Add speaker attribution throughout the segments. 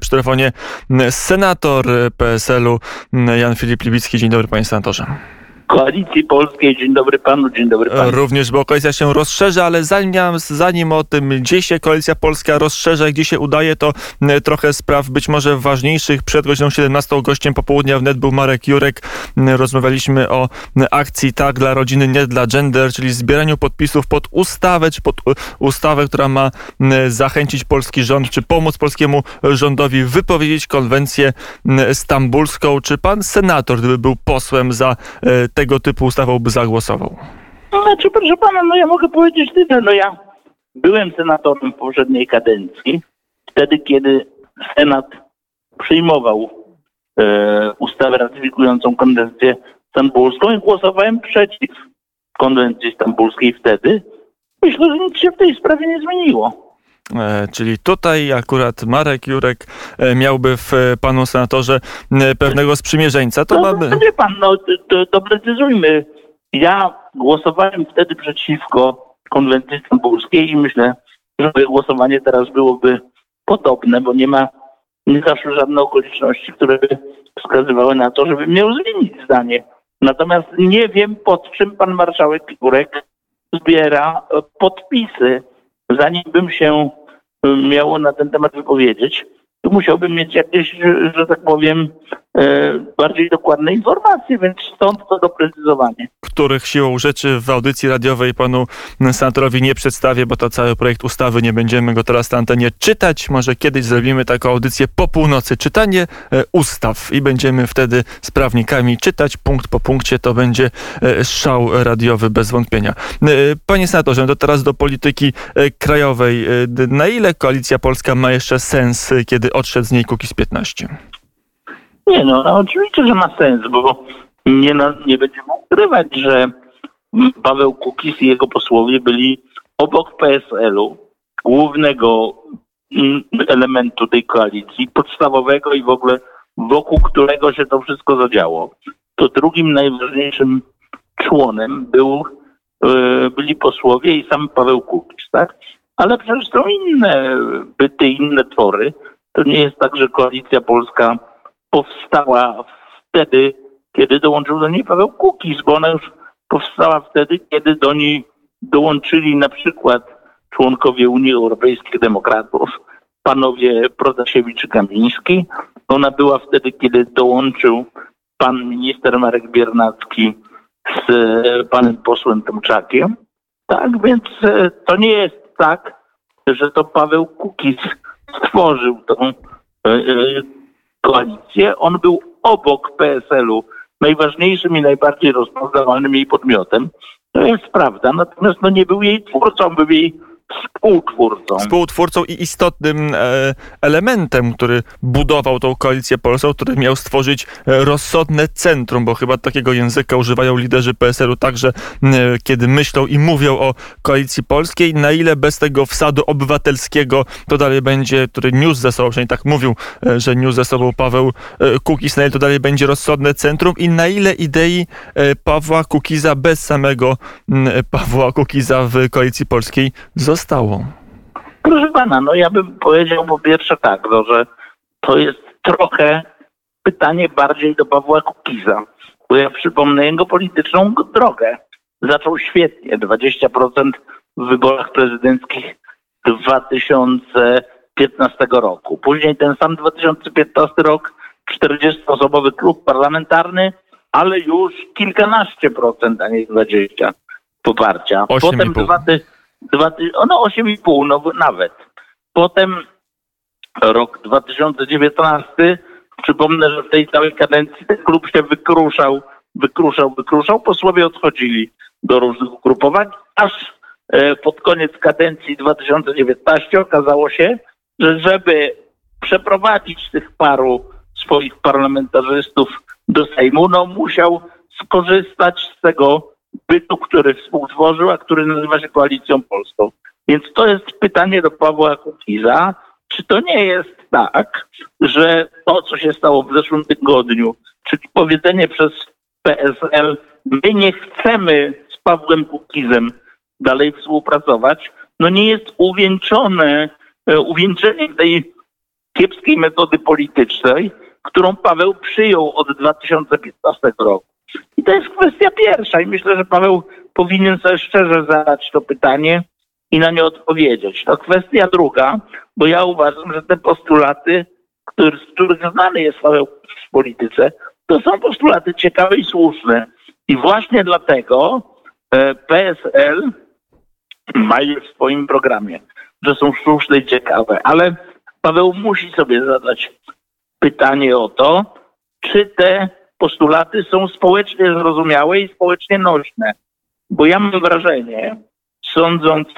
Speaker 1: Przy telefonie senator PSL-u Jan Filip Libicki. Dzień dobry panie senatorze.
Speaker 2: Koalicji Polskiej. Dzień dobry panu, dzień dobry panu.
Speaker 1: Również, bo koalicja się rozszerza, ale zanim, zanim o tym, gdzie się koalicja polska rozszerza, gdzie się udaje, to e, trochę spraw być może ważniejszych. Przed godziną 17 gościem popołudnia wnet był Marek Jurek. E, rozmawialiśmy o e, akcji Tak dla rodziny, nie dla gender, czyli zbieraniu podpisów pod ustawę, czy pod ustawę, która ma zachęcić polski rząd, czy pomóc polskiemu rządowi wypowiedzieć konwencję stambulską. Czy pan senator, gdyby był posłem za tego typu ustawą by zagłosował?
Speaker 2: Znaczy, proszę pana, no ja mogę powiedzieć tyle. No ja byłem senatorem poprzedniej kadencji, wtedy, kiedy Senat przyjmował e, ustawę ratyfikującą konwencję stambulską i głosowałem przeciw konwencji stambulskiej wtedy. Myślę, że nic się w tej sprawie nie zmieniło.
Speaker 1: E, czyli tutaj akurat Marek Jurek e, miałby w e, panu senatorze pewnego sprzymierzeńca. To
Speaker 2: no,
Speaker 1: mamy.
Speaker 2: No, wie pan, no to, doprecyzujmy. Ja głosowałem wtedy przeciwko konwencji stambulskiej i myślę, że głosowanie teraz byłoby podobne, bo nie ma nie zaszły żadne okoliczności, które by wskazywały na to, żeby miał zmienić zdanie. Natomiast nie wiem, pod czym pan marszałek Jurek zbiera podpisy. Zanim bym się miało na ten temat wypowiedzieć, to musiałbym mieć jakieś, że tak powiem, bardziej dokładne informacje, więc stąd to doprecyzowanie.
Speaker 1: Których siłą rzeczy w audycji radiowej panu senatorowi nie przedstawię, bo to cały projekt ustawy, nie będziemy go teraz na antenie czytać. Może kiedyś zrobimy taką audycję po północy, czytanie e, ustaw i będziemy wtedy z prawnikami czytać punkt po punkcie. To będzie e, szał radiowy bez wątpienia. Panie senatorze, to teraz do polityki krajowej. Na ile Koalicja Polska ma jeszcze sens, kiedy odszedł z niej Kukiz 15?
Speaker 2: Nie no, no oczywiście, że ma sens, bo nie, nie będziemy ukrywać, że Paweł Kukiz i jego posłowie byli obok PSL-u, głównego mm, elementu tej koalicji, podstawowego i w ogóle wokół którego się to wszystko zadziało. To drugim najważniejszym członem był, e, byli posłowie i sam Paweł Kukiz, tak? Ale przecież są inne byty, inne twory, to nie jest tak, że koalicja polska powstała wtedy, kiedy dołączył do niej Paweł Kukiz, bo ona już powstała wtedy, kiedy do niej dołączyli na przykład członkowie Unii Europejskich Demokratów, panowie Protasiewicz i Kamiński. Ona była wtedy, kiedy dołączył pan minister Marek Biernacki z panem posłem Tomczakiem. Tak, więc e, to nie jest tak, że to Paweł Kukiz stworzył tą e, e, koalicję. On był obok PSL-u najważniejszym i najbardziej rozpoznawalnym jej podmiotem. To jest prawda, natomiast no nie był jej twórcą, był jej współtwórcą.
Speaker 1: Współtwórcą i istotnym e, elementem, który budował tą koalicję polską, który miał stworzyć e, rozsądne centrum, bo chyba takiego języka używają liderzy PSL-u także, e, kiedy myślą i mówią o koalicji polskiej. Na ile bez tego wsadu obywatelskiego to dalej będzie, który niósł ze sobą, przynajmniej tak mówił, że niósł ze sobą Paweł Kukiz, na ile to dalej będzie rozsądne centrum i na ile idei Pawła Kukiza bez samego Pawła Kukiza w koalicji polskiej został stało?
Speaker 2: Proszę pana, no ja bym powiedział po pierwsze tak, no, że to jest trochę pytanie bardziej do Pawła Kukiza, bo ja przypomnę jego polityczną drogę. Zaczął świetnie, 20% w wyborach prezydenckich 2015 roku. Później ten sam 2015 rok, 40-osobowy klub parlamentarny, ale już kilkanaście procent, a nie 20 poparcia.
Speaker 1: Potem
Speaker 2: no 8,5 no nawet. Potem rok 2019, przypomnę, że w tej całej kadencji ten klub się wykruszał, wykruszał, wykruszał, posłowie odchodzili do różnych ugrupowań, aż e, pod koniec kadencji 2019 okazało się, że żeby przeprowadzić tych paru swoich parlamentarzystów do Sejmu, no musiał skorzystać z tego bytu, który współtworzył, a który nazywa się Koalicją Polską. Więc to jest pytanie do Pawła Kukiza, czy to nie jest tak, że to, co się stało w zeszłym tygodniu, czyli powiedzenie przez PSL, my nie chcemy z Pawłem Kukizem dalej współpracować, no nie jest uwieńczone, e, uwieńczeniem tej kiepskiej metody politycznej, którą Paweł przyjął od 2015 roku. I to jest kwestia pierwsza i myślę, że Paweł powinien sobie szczerze zadać to pytanie i na nie odpowiedzieć. To kwestia druga, bo ja uważam, że te postulaty, który, z których znany jest Paweł w polityce, to są postulaty ciekawe i słuszne. I właśnie dlatego e, PSL ma je w swoim programie, że są słuszne i ciekawe. Ale Paweł musi sobie zadać pytanie o to, czy te postulaty są społecznie zrozumiałe i społecznie nośne. Bo ja mam wrażenie, sądząc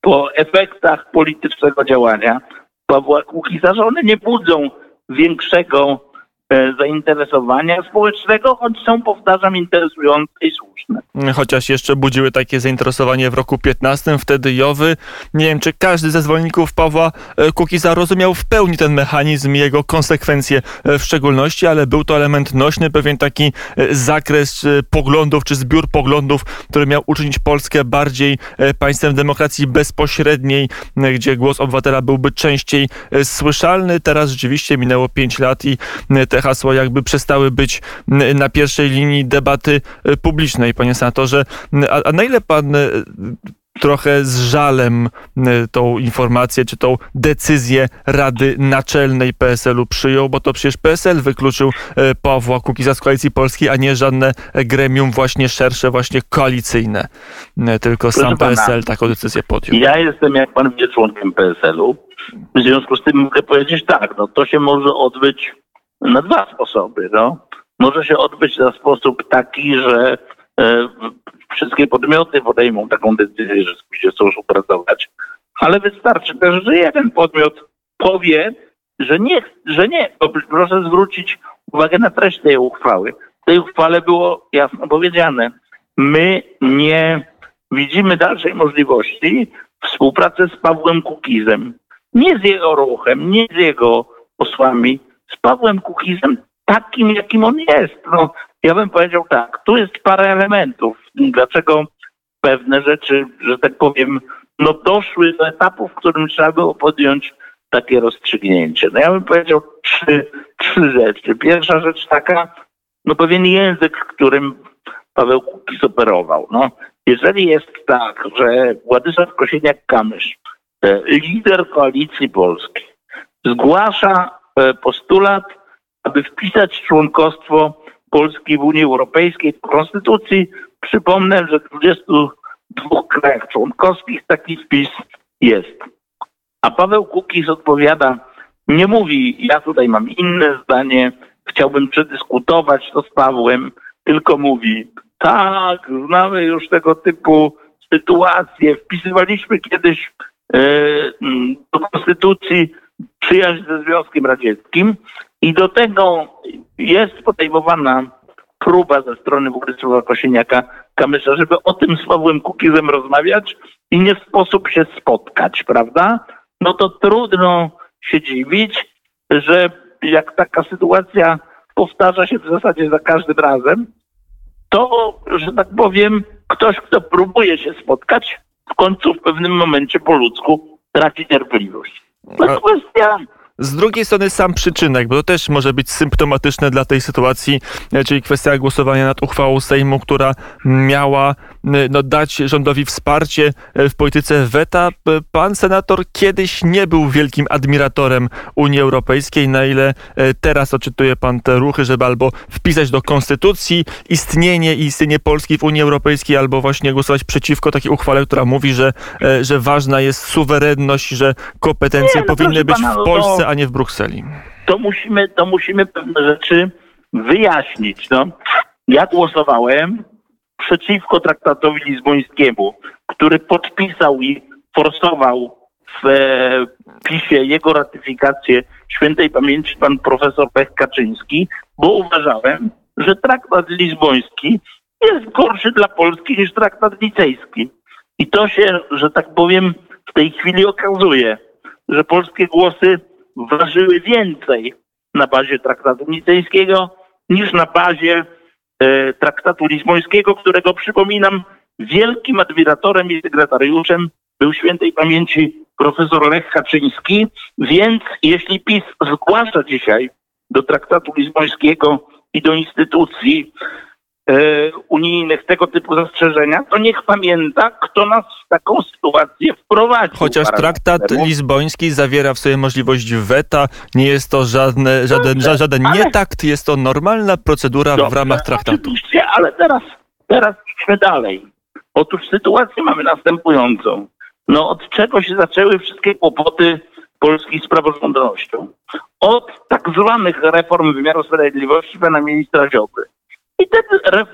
Speaker 2: po efektach politycznego działania Pawła Kukiza, że one nie budzą większego zainteresowania społecznego, choć są, powtarzam, interesujące i słuszne.
Speaker 1: Chociaż jeszcze budziły takie zainteresowanie w roku 15, wtedy Jowy. Nie wiem, czy każdy ze zwolenników Pawła e, Kukiza rozumiał w pełni ten mechanizm jego konsekwencje e, w szczególności, ale był to element nośny, pewien taki zakres poglądów, czy zbiór poglądów, który miał uczynić Polskę bardziej państwem demokracji bezpośredniej, gdzie głos obywatela byłby częściej słyszalny. Teraz rzeczywiście minęło 5 lat i te te hasła jakby przestały być na pierwszej linii debaty e, publicznej, panie senatorze. A, a na ile pan e, trochę z żalem e, tą informację, czy tą decyzję Rady Naczelnej PSL-u przyjął, bo to przecież PSL wykluczył Pawła Kukiza z Koalicji Polskiej, a nie żadne gremium właśnie szersze, właśnie koalicyjne. Tylko Proszę sam pana, PSL taką decyzję podjął.
Speaker 2: Ja jestem, jak pan wie, członkiem PSL-u. W związku z tym mogę powiedzieć tak, no to się może odbyć na dwa sposoby. No. Może się odbyć na sposób taki, że e, wszystkie podmioty podejmą taką decyzję, że gdzie chcą współpracować, ale wystarczy też, że jeden podmiot powie, że nie, że nie. Proszę zwrócić uwagę na treść tej uchwały. W tej uchwale było jasno powiedziane, my nie widzimy dalszej możliwości współpracy z Pawłem Kukizem. Nie z jego ruchem, nie z jego posłami, z Pawłem Kukizem takim, jakim on jest. No, ja bym powiedział tak, tu jest parę elementów, dlaczego pewne rzeczy, że tak powiem, no doszły do etapu, w którym trzeba było podjąć takie rozstrzygnięcie. No ja bym powiedział trzy, trzy rzeczy. Pierwsza rzecz taka, no pewien język, którym Paweł Kukiz operował. No, jeżeli jest tak, że Władysław Kosiniak-Kamysz, e, lider koalicji polskiej, zgłasza postulat, aby wpisać członkostwo Polski w Unii Europejskiej w Konstytucji. Przypomnę, że w 22 krajach członkowskich taki wpis jest. A Paweł Kukiz odpowiada, nie mówi, ja tutaj mam inne zdanie, chciałbym przedyskutować to z Pawłem, tylko mówi, tak, znamy już tego typu sytuacje, wpisywaliśmy kiedyś e, do Konstytucji przyjaźń ze Związkiem Radzieckim i do tego jest podejmowana próba ze strony Władysława Kosieniaka Kamysza, żeby o tym z Pawłem Kukizem rozmawiać i nie w sposób się spotkać, prawda? No to trudno się dziwić, że jak taka sytuacja powtarza się w zasadzie za każdym razem, to, że tak powiem, ktoś, kto próbuje się spotkać, w końcu w pewnym momencie po ludzku traci cierpliwość. No kwestia
Speaker 1: z drugiej strony sam przyczynek, bo to też może być symptomatyczne dla tej sytuacji, czyli kwestia głosowania nad uchwałą Sejmu, która miała no, dać rządowi wsparcie e, w polityce weta. Pan senator kiedyś nie był wielkim admiratorem Unii Europejskiej, na ile teraz odczytuje pan te ruchy, żeby albo wpisać do konstytucji istnienie i istnienie Polski w Unii Europejskiej, albo właśnie głosować przeciwko takiej uchwale, która mówi, że, że ważna jest suwerenność, że kompetencje nie, no powinny być pana, w no Polsce, a nie w Brukseli.
Speaker 2: To musimy, to musimy pewne rzeczy wyjaśnić. No. Ja głosowałem przeciwko traktatowi lizbońskiemu, który podpisał i forsował w e, PiSie jego ratyfikację świętej pamięci pan profesor Pech Kaczyński, bo uważałem, że traktat lizboński jest gorszy dla Polski niż traktat nicejski. I to się, że tak powiem, w tej chwili okazuje, że polskie głosy ważyły więcej na bazie traktatu nicejskiego niż na bazie traktatu lizbońskiego, którego przypominam wielkim admiratorem i sekretariuszem był świętej pamięci profesor Lech Kaczyński, więc jeśli PiS zgłasza dzisiaj do traktatu lizbońskiego i do instytucji e, unijnych tego typu zastrzeżenia, to niech pamięta, kto nas w taką sytuację wprowadził.
Speaker 1: Chociaż traktat lizboński zawiera w sobie możliwość weta, nie jest to żadne, żaden, Dobrze, żaden ale... nietakt, jest to normalna procedura Dobrze, w ramach traktatu.
Speaker 2: Oczywiście, ale teraz, teraz idźmy dalej. Otóż sytuację mamy następującą. No od czego się zaczęły wszystkie kłopoty Polski z praworządnością? Od tak zwanych reform wymiaru sprawiedliwości pana ministra Ziobry. I te,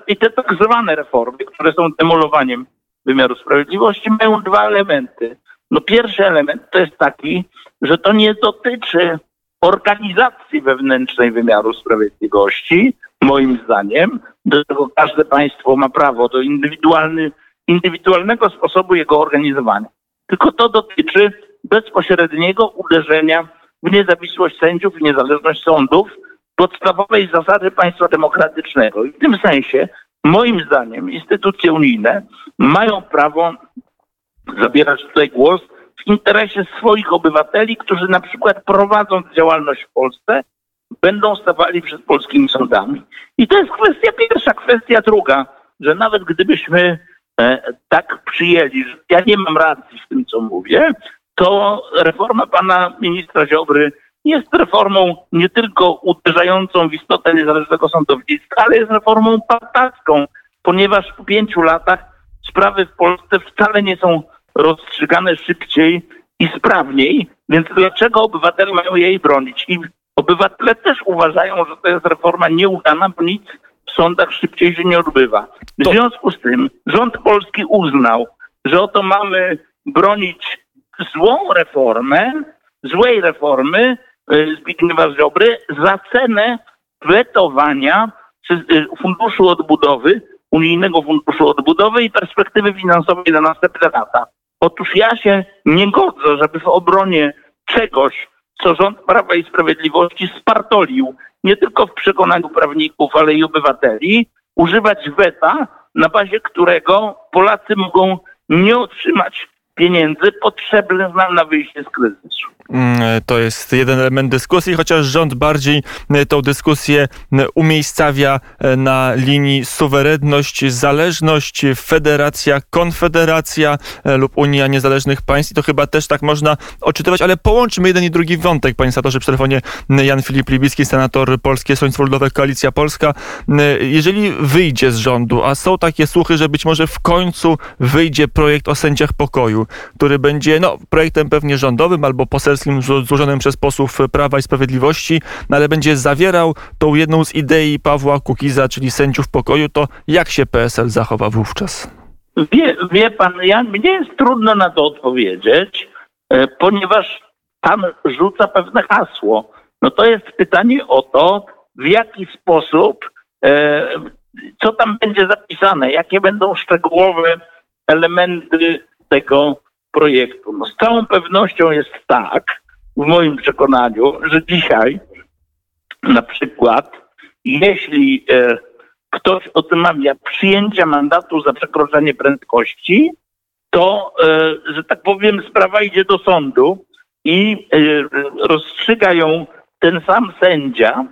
Speaker 2: I te tak zwane reformy, które są demolowaniem wymiaru sprawiedliwości, mają dwa elementy. No pierwszy element to jest taki, że to nie dotyczy organizacji wewnętrznej wymiaru sprawiedliwości, moim zdaniem, do tego każde państwo ma prawo do indywidualnego sposobu jego organizowania. Tylko to dotyczy bezpośredniego uderzenia w niezawisłość sędziów i niezależność sądów, podstawowej zasady państwa demokratycznego. I w tym sensie, moim zdaniem, instytucje unijne mają prawo zabierać tutaj głos w interesie swoich obywateli, którzy na przykład prowadząc działalność w Polsce, będą stawali przed polskimi sądami. I to jest kwestia pierwsza. Kwestia druga, że nawet gdybyśmy e, tak przyjęli, że ja nie mam racji w tym, co mówię, to reforma pana ministra Ziobry jest reformą nie tylko uderzającą w istotę niezależnego sądownictwa, ale jest reformą partacką, ponieważ po pięciu latach sprawy w Polsce wcale nie są rozstrzygane szybciej i sprawniej, więc dlaczego obywatele mają jej bronić? I obywatele też uważają, że to jest reforma nieudana, bo nic w sądach szybciej się nie odbywa. W związku z tym rząd polski uznał, że oto mamy bronić złą reformę, złej reformy Zbigniewa Ziobry za cenę wetowania y, Funduszu Odbudowy, Unijnego Funduszu Odbudowy i perspektywy finansowej na następne lata. Otóż ja się nie godzę, żeby w obronie czegoś, co rząd Prawa i Sprawiedliwości spartolił, nie tylko w przekonaniu prawników, ale i obywateli, używać weta, na bazie którego Polacy mogą nie otrzymać pieniędzy potrzebnych nam na wyjście z kryzysu.
Speaker 1: Mm, to jest jeden element dyskusji, chociaż rząd bardziej e, tą dyskusję e, umiejscawia e, na linii suwerenność, zależność, federacja, konfederacja lub Unia Niezależnych Państw. I to chyba też tak można odczytywać, ale połączmy jeden i drugi wątek, panie senatorze. Przy telefonie Jan Filip Libicki, senator Polskie Stronnictwo Ludowe, Koalicja Polska. Jeżeli wyjdzie z rządu, a są takie słuchy, że być może w końcu wyjdzie projekt o sędziach pokoju, który będzie no, projektem pewnie rządowym albo poselskim złożonym przez posłów Prawa i Sprawiedliwości, no, ale będzie zawierał tą jedną z idei Pawła Kukiza, czyli sędziów pokoju, to jak się PSL zachowa wówczas?
Speaker 2: Wie, wie pan, ja, mnie jest trudno na to odpowiedzieć, e, ponieważ pan rzuca pewne hasło. No to jest pytanie o to, w jaki sposób, e, co tam będzie zapisane, jakie będą szczegółowe elementy tego projektu. No z całą pewnością jest tak, w moim przekonaniu, że dzisiaj na przykład, jeśli e, ktoś odmawia przyjęcia mandatu za przekroczenie prędkości, to, e, że tak powiem, sprawa idzie do sądu i e, rozstrzyga ją ten sam sędzia,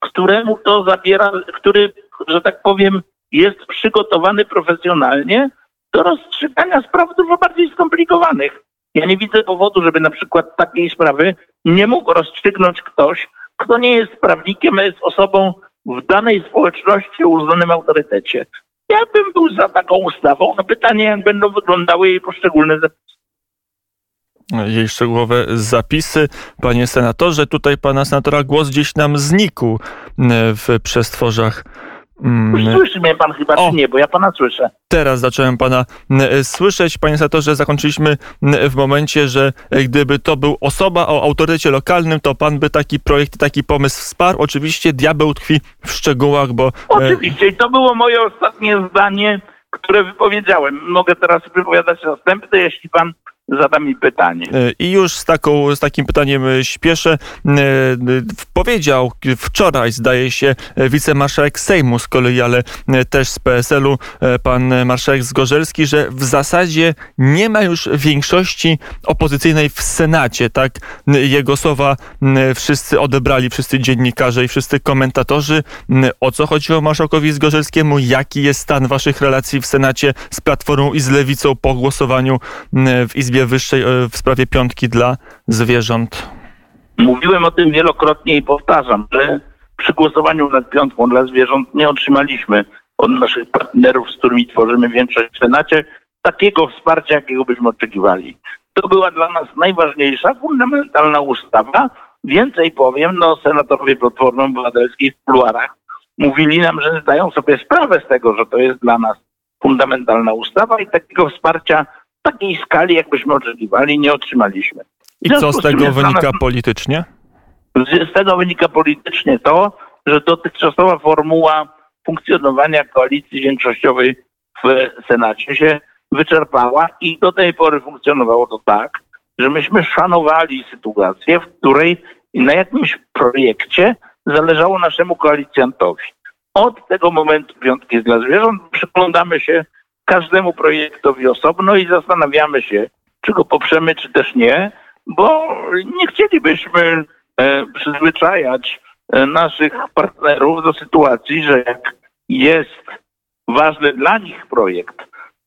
Speaker 2: któremu to zabiera, który, że tak powiem, jest przygotowany profesjonalnie do rozstrzygania spraw dużo bardziej skomplikowanych. Ja nie widzę powodu, żeby na przykład takiej sprawy nie mógł rozstrzygnąć ktoś, kto nie jest prawnikiem, a jest osobą w danej społeczności o uznanym autorytecie. Ja bym był za taką ustawą. No pytanie, jak będą wyglądały jej poszczególne zapisy.
Speaker 1: Jej szczegółowe zapisy. Panie senatorze, tutaj pana senatora głos gdzieś nam znikł w przestworzach
Speaker 2: Mm. Słyszy mnie pan chyba, o, czy nie, bo ja pana słyszę.
Speaker 1: Teraz zacząłem pana słyszeć, panie senatorze. Zakończyliśmy w momencie, że e, gdyby to był osoba o autorytecie lokalnym, to pan by taki projekt, taki pomysł wsparł. Oczywiście diabeł tkwi w szczegółach, bo... E,
Speaker 2: Oczywiście i to było moje ostatnie zdanie, które wypowiedziałem. Mogę teraz wypowiadać następne, jeśli pan zada mi pytanie.
Speaker 1: E, I już z, taką, z takim pytaniem e, śpieszę. E, powiedział wczoraj, zdaje się, wicemarszałek Sejmu z kolei, ale też z PSL-u, pan marszałek Zgorzelski, że w zasadzie nie ma już większości opozycyjnej w Senacie. Tak jego słowa wszyscy odebrali, wszyscy dziennikarze i wszyscy komentatorzy. O co chodziło marszałkowi Zgorzelskiemu? Jaki jest stan waszych relacji w Senacie z Platformą i z Lewicą po głosowaniu w Izbie Wyższej w sprawie piątki dla zwierząt?
Speaker 2: Mówiłem o tym wielokrotnie i powtarzam, że przy głosowaniu nad piątką dla zwierząt nie otrzymaliśmy od naszych partnerów, z którymi tworzymy większość w Senacie, takiego wsparcia, jakiego byśmy oczekiwali. To była dla nas najważniejsza, fundamentalna ustawa. Więcej powiem, no senatorowie Platformy Obywatelskiej w kuluarach mówili nam, że zdają sobie sprawę z tego, że to jest dla nas fundamentalna ustawa i takiego wsparcia takiej skali, jakbyśmy oczekiwali, nie otrzymaliśmy.
Speaker 1: I co z tego wynika politycznie?
Speaker 2: Z tego wynika politycznie to, że dotychczasowa formuła funkcjonowania koalicji większościowej w Senacie się wyczerpała i do tej pory funkcjonowało to tak, że myśmy szanowali sytuację, w której na jakimś projekcie zależało naszemu koalicjantowi. Od tego momentu piątki dla zwierząt przyglądamy się każdemu projektowi osobno i zastanawiamy się, czy go poprzemy, czy też nie, bo nie chcielibyśmy e, przyzwyczajać e, naszych partnerów do sytuacji, że jak jest ważny dla nich projekt,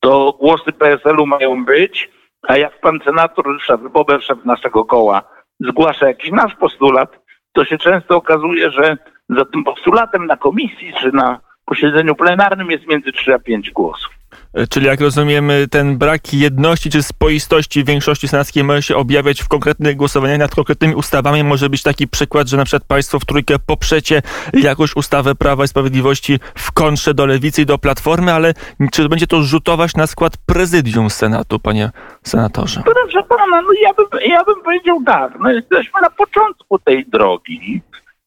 Speaker 2: to głosy PSL-u mają być, a jak pan senator Bober, szef naszego koła, zgłasza jakiś nasz postulat, to się często okazuje, że za tym postulatem na komisji czy na posiedzeniu plenarnym jest między 3 a 5 głosów.
Speaker 1: E, czyli jak rozumiemy, ten brak jedności czy spoistości większości senackiej może się objawiać w konkretnych głosowaniach nad konkretnymi ustawami. Może być taki przykład, że na przykład państwo w trójkę poprzecie jakąś ustawę Prawa i Sprawiedliwości w kontrze do Lewicy i do Platformy, ale czy będzie to rzutować na skład prezydium Senatu, panie senatorze?
Speaker 2: Proszę pana, no ja bym, ja bym powiedział tak, no jesteśmy na początku tej drogi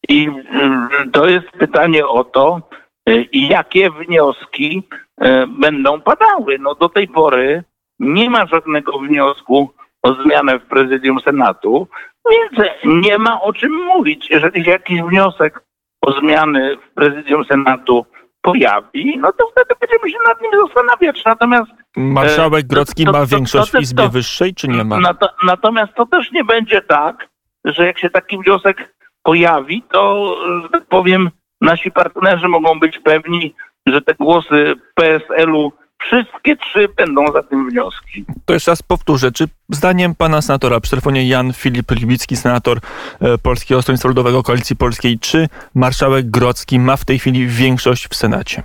Speaker 2: i y, to jest pytanie o to, y, jakie wnioski E, będą padały. No do tej pory nie ma żadnego wniosku o zmianę w prezydium Senatu, więc nie ma o czym mówić. Jeżeli się jakiś wniosek o zmiany w prezydium Senatu pojawi, no to wtedy będziemy się nad nim zastanawiać. Natomiast
Speaker 1: Marszałek e, Grodzki to, to, ma większość to, w Izbie Wyższej, czy nie ma?
Speaker 2: Natomiast to też nie będzie tak, że jak się taki wniosek pojawi, to, że tak powiem, nasi partnerzy mogą być pewni, że te głosy PSL-u Wszystkie trzy będą za tym wnioski.
Speaker 1: To jeszcze raz powtórzę. Czy zdaniem pana senatora przy telefonie Jan Filip Libicki, senator e, Polskiego Stronnictwa Ludowego Koalicji Polskiej, czy marszałek Grocki ma w tej chwili większość w Senacie?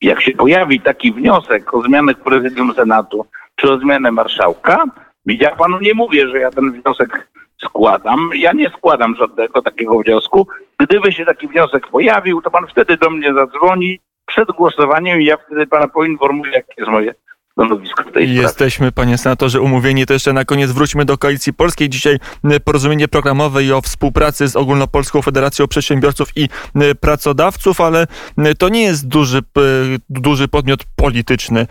Speaker 2: Jak się pojawi taki wniosek o zmianę prezydium Senatu, czy o zmianę marszałka, ja panu nie mówię, że ja ten wniosek składam. Ja nie składam żadnego takiego wniosku. Gdyby się taki wniosek pojawił, to pan wtedy do mnie zadzwoni przed głosowaniem i ja wtedy pana poinformuję, jakie jest moje stanowisko w tej
Speaker 1: sprawie. Jesteśmy, panie senatorze, umówieni. To jeszcze na koniec wróćmy do Koalicji Polskiej. Dzisiaj porozumienie programowe i o współpracy z Ogólnopolską Federacją Przedsiębiorców i Pracodawców, ale to nie jest duży, duży podmiot polityczny,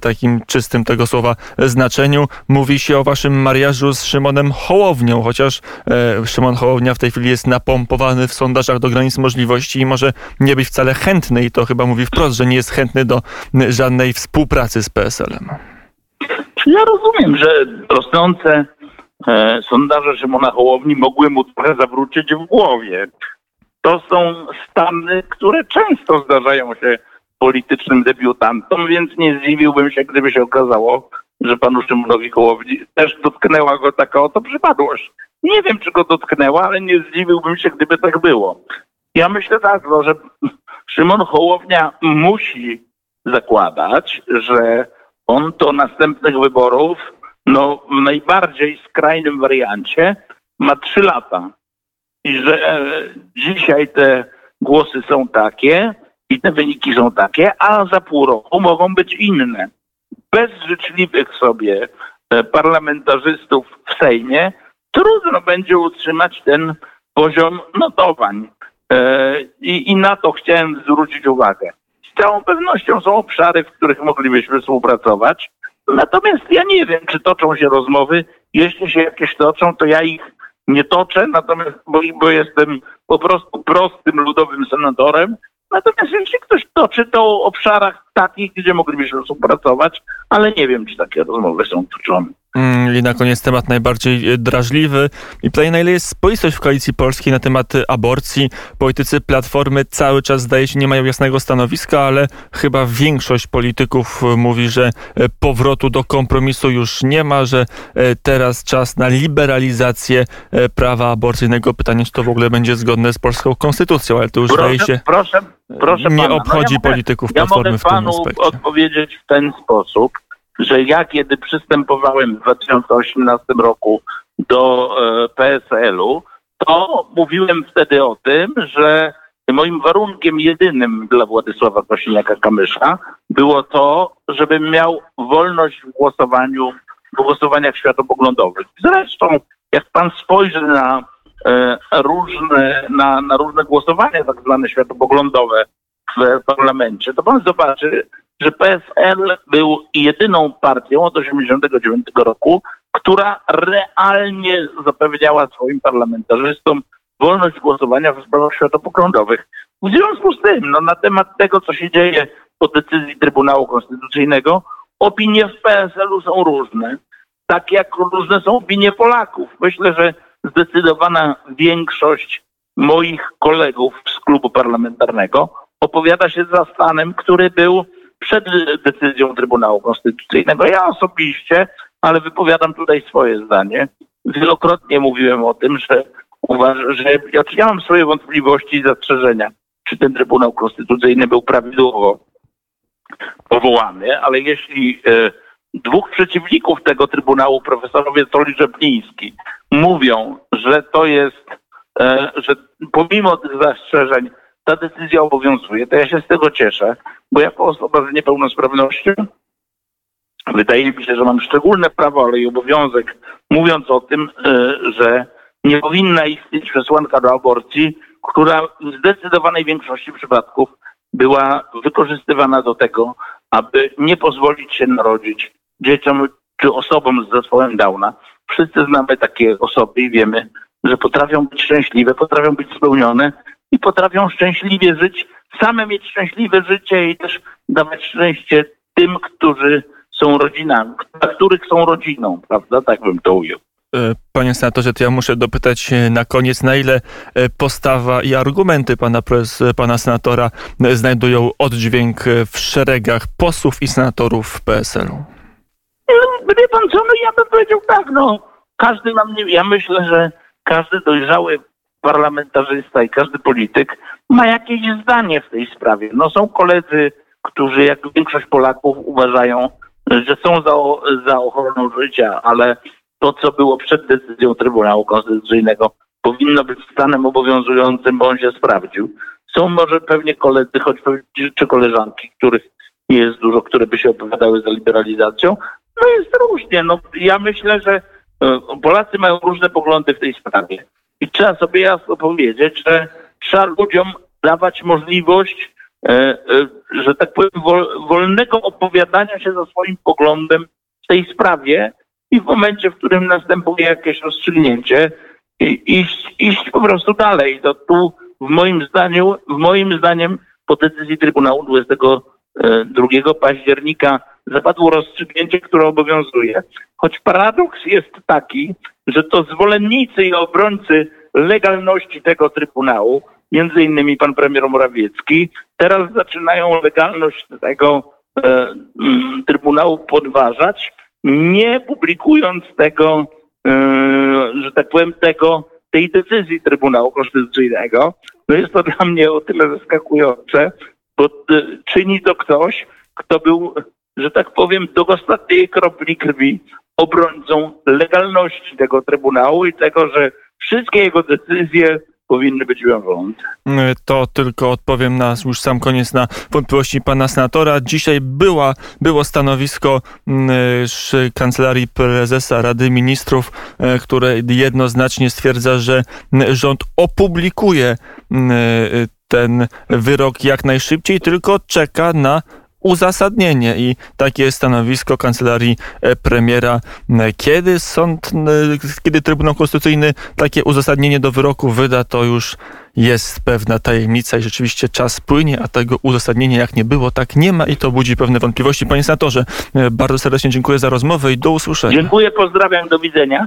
Speaker 1: takim czystym tego słowa znaczeniu. Mówi się o waszym mariażu z Szymonem Hołownią, chociaż e, Szymon Hołownia w tej chwili jest napompowany w sondażach do granic możliwości i może nie być wcale chętny i to chyba mówi wprost, że nie jest chętny do żadnej współpracy z PSL-em.
Speaker 2: Ja rozumiem, że rosnące e, sondaże Szymona Hołowni mogły mu trochę zawrócić w głowie. To są stany, które często zdarzają się politycznym debiutantom, więc nie zdziwiłbym się, gdyby się okazało, że panu Szymonowi Hołowni też dotknęła go taka oto przypadłość. Nie wiem, czy go dotknęła, ale nie zdziwiłbym się, gdyby tak było. Ja myślę tak, no, że Szymon Hołownia musi zakładać, że on do następnych wyborów, no w najbardziej skrajnym wariancie, ma trzy lata. I że e, dzisiaj te głosy są takie i te wyniki są takie, a za pół roku mogą być inne. Bez życzliwych sobie e, parlamentarzystów w Sejmie trudno będzie utrzymać ten poziom notowań. E, I, I na to chciałem zwrócić uwagę całą pewnością są obszary, w których moglibyśmy współpracować. Natomiast ja nie wiem, czy toczą się rozmowy. Jeśli się jakieś toczą, to ja ich nie toczę, natomiast bo, bo jestem po prostu prostym ludowym senatorem. Natomiast jeśli ktoś toczy, to o obszarach takich, gdzie moglibyśmy współpracować, ale nie wiem, czy takie rozmowy są toczone.
Speaker 1: Mm, I na koniec temat najbardziej e, drażliwy. I pytanie, na ile jest spoistość w koalicji polskiej na temat e, aborcji? Politycy Platformy cały czas, zdaje się, nie mają jasnego stanowiska, ale chyba większość polityków e, mówi, że powrotu do kompromisu już nie ma, że teraz czas na liberalizację prawa aborcyjnego. Pytanie, czy to w ogóle będzie zgodne z polską konstytucją, ale to już
Speaker 2: proszę,
Speaker 1: zdaje się
Speaker 2: proszę, proszę
Speaker 1: nie
Speaker 2: pana.
Speaker 1: obchodzi
Speaker 2: no ja
Speaker 1: polityków
Speaker 2: mogę,
Speaker 1: Platformy
Speaker 2: ja
Speaker 1: w tym
Speaker 2: panu
Speaker 1: aspekcie.
Speaker 2: odpowiedzieć w ten sposób, że ja kiedy przystępowałem w 2018 roku do e, PSL-u, to mówiłem wtedy o tym, że moim warunkiem jedynym dla Władysława Kosiniaka-Kamysza było to, żebym miał wolność w głosowaniu, w głosowaniach światopoglądowych. Zresztą, jak pan spojrzy na e, różne, na, na różne głosowania tak zwane światopoglądowe w parlamencie, to pan zobaczy, że PSL był jedyną partią od 1989 roku, która realnie zapewniała swoim parlamentarzystom wolność głosowania w sprawach światopoglądowych. W związku z tym, no, na temat tego, co się dzieje po decyzji Trybunału Konstytucyjnego, opinie w PSL-u są różne. Tak jak różne są opinie Polaków. Myślę, że zdecydowana większość moich kolegów z klubu parlamentarnego opowiada się za stanem, który był przed decyzją Trybunału Konstytucyjnego. Ja osobiście, ale wypowiadam tutaj swoje zdanie. Wielokrotnie mówiłem o tym, że uważam, że ja, ja mam swoje wątpliwości i zastrzeżenia, czy ten Trybunał Konstytucyjny był prawidłowo powołany, ale jeśli e, dwóch przeciwników tego Trybunału, profesorowie Soli Rzepliński, mówią, że to jest, e, że pomimo tych zastrzeżeń ta decyzja obowiązuje, to ja się z tego cieszę, bo jako osoba z niepełnosprawnością wydaje mi się, że mam szczególne prawo, ale i obowiązek, mówiąc o tym, e, że nie powinna istnieć przesłanka do aborcji, która w zdecydowanej większości przypadków była wykorzystywana do tego, aby nie pozwolić się narodzić dzieciom czy osobom z zespołem Downa. Wszyscy znamy takie osoby i wiemy, że potrafią być szczęśliwe, potrafią być spełnione i potrafią szczęśliwie żyć, same mieć szczęśliwe życie i też dawać szczęście tym, którzy są rodzinami, dla których są rodziną, prawda? Tak bym to ujął.
Speaker 1: E, panie senatorze, to ja muszę dopytać na koniec, na ile e, postawa i argumenty pana, pana senatora e, znajdują oddźwięk w szeregach posłów i senatorów PSL-u?
Speaker 2: No, wie pan co, no ja bym powiedział tak, no każdy ma mnie, ja myślę, że każdy dojrzały parlamentarzysta i każdy polityk ma jakieś zdanie w tej sprawie. No są koledzy, którzy jak większość Polaków uważają, że są za, za ochroną życia, ale to, co było przed decyzją Trybunału Konstytucyjnego, powinno być stanem obowiązującym, bo on się sprawdził. Są może pewnie koledzy, choć czy koleżanki, których nie jest dużo, które by się opowiadały za liberalizacją. No jest różnie. No, ja myślę, że e, Polacy mają różne poglądy w tej sprawie. I trzeba sobie jasno powiedzieć, że trzeba ludziom dawać możliwość, e, e, że tak powiem, wolnego opowiadania się za swoim poglądem w tej sprawie i w momencie, w którym następuje jakieś rozstrzygnięcie, iść, iść po prostu dalej. To tu w moim zdaniu, w moim zdaniem po decyzji Trybunału 22 października zapadło rozstrzygnięcie, które obowiązuje. Choć paradoks jest taki, że to zwolennicy i obrońcy legalności tego Trybunału, między innymi pan premier Morawiecki, teraz zaczynają legalność tego e, mm, Trybunału podważać, nie publikując tego, e, że tak powiem, tego, tej decyzji Trybunału Konstytucyjnego. No jest to dla mnie o tyle zaskakujące, bo e, czyni to ktoś, kto był, że tak powiem, do ostatniej kropli krwi obrońcą legalności tego Trybunału i tego, że wszystkie jego decyzje powinny być wiążące.
Speaker 1: To tylko odpowiem na już sam koniec na wątpliwości pana senatora. Dzisiaj była, było stanowisko mm, Kancelarii Prezesa Rady Ministrów, e, które jednoznacznie stwierdza, że mm, rząd opublikuje mm, ten wyrok jak najszybciej, tylko czeka na uzasadnienie i takie jest stanowisko kancelarii e, premiera. E, Kiedy sąd, e, kiedy Trybunał Konstytucyjny takie uzasadnienie do wyroku wyda, to już jest pewna tajemnica i rzeczywiście czas płynie, a tego uzasadnienia jak nie było, tak nie ma i to budzi pewne wątpliwości. Panie senatorze, bardzo serdecznie dziękuję za rozmowę i do usłyszenia.
Speaker 2: Dziękuję, pozdrawiam, do widzenia.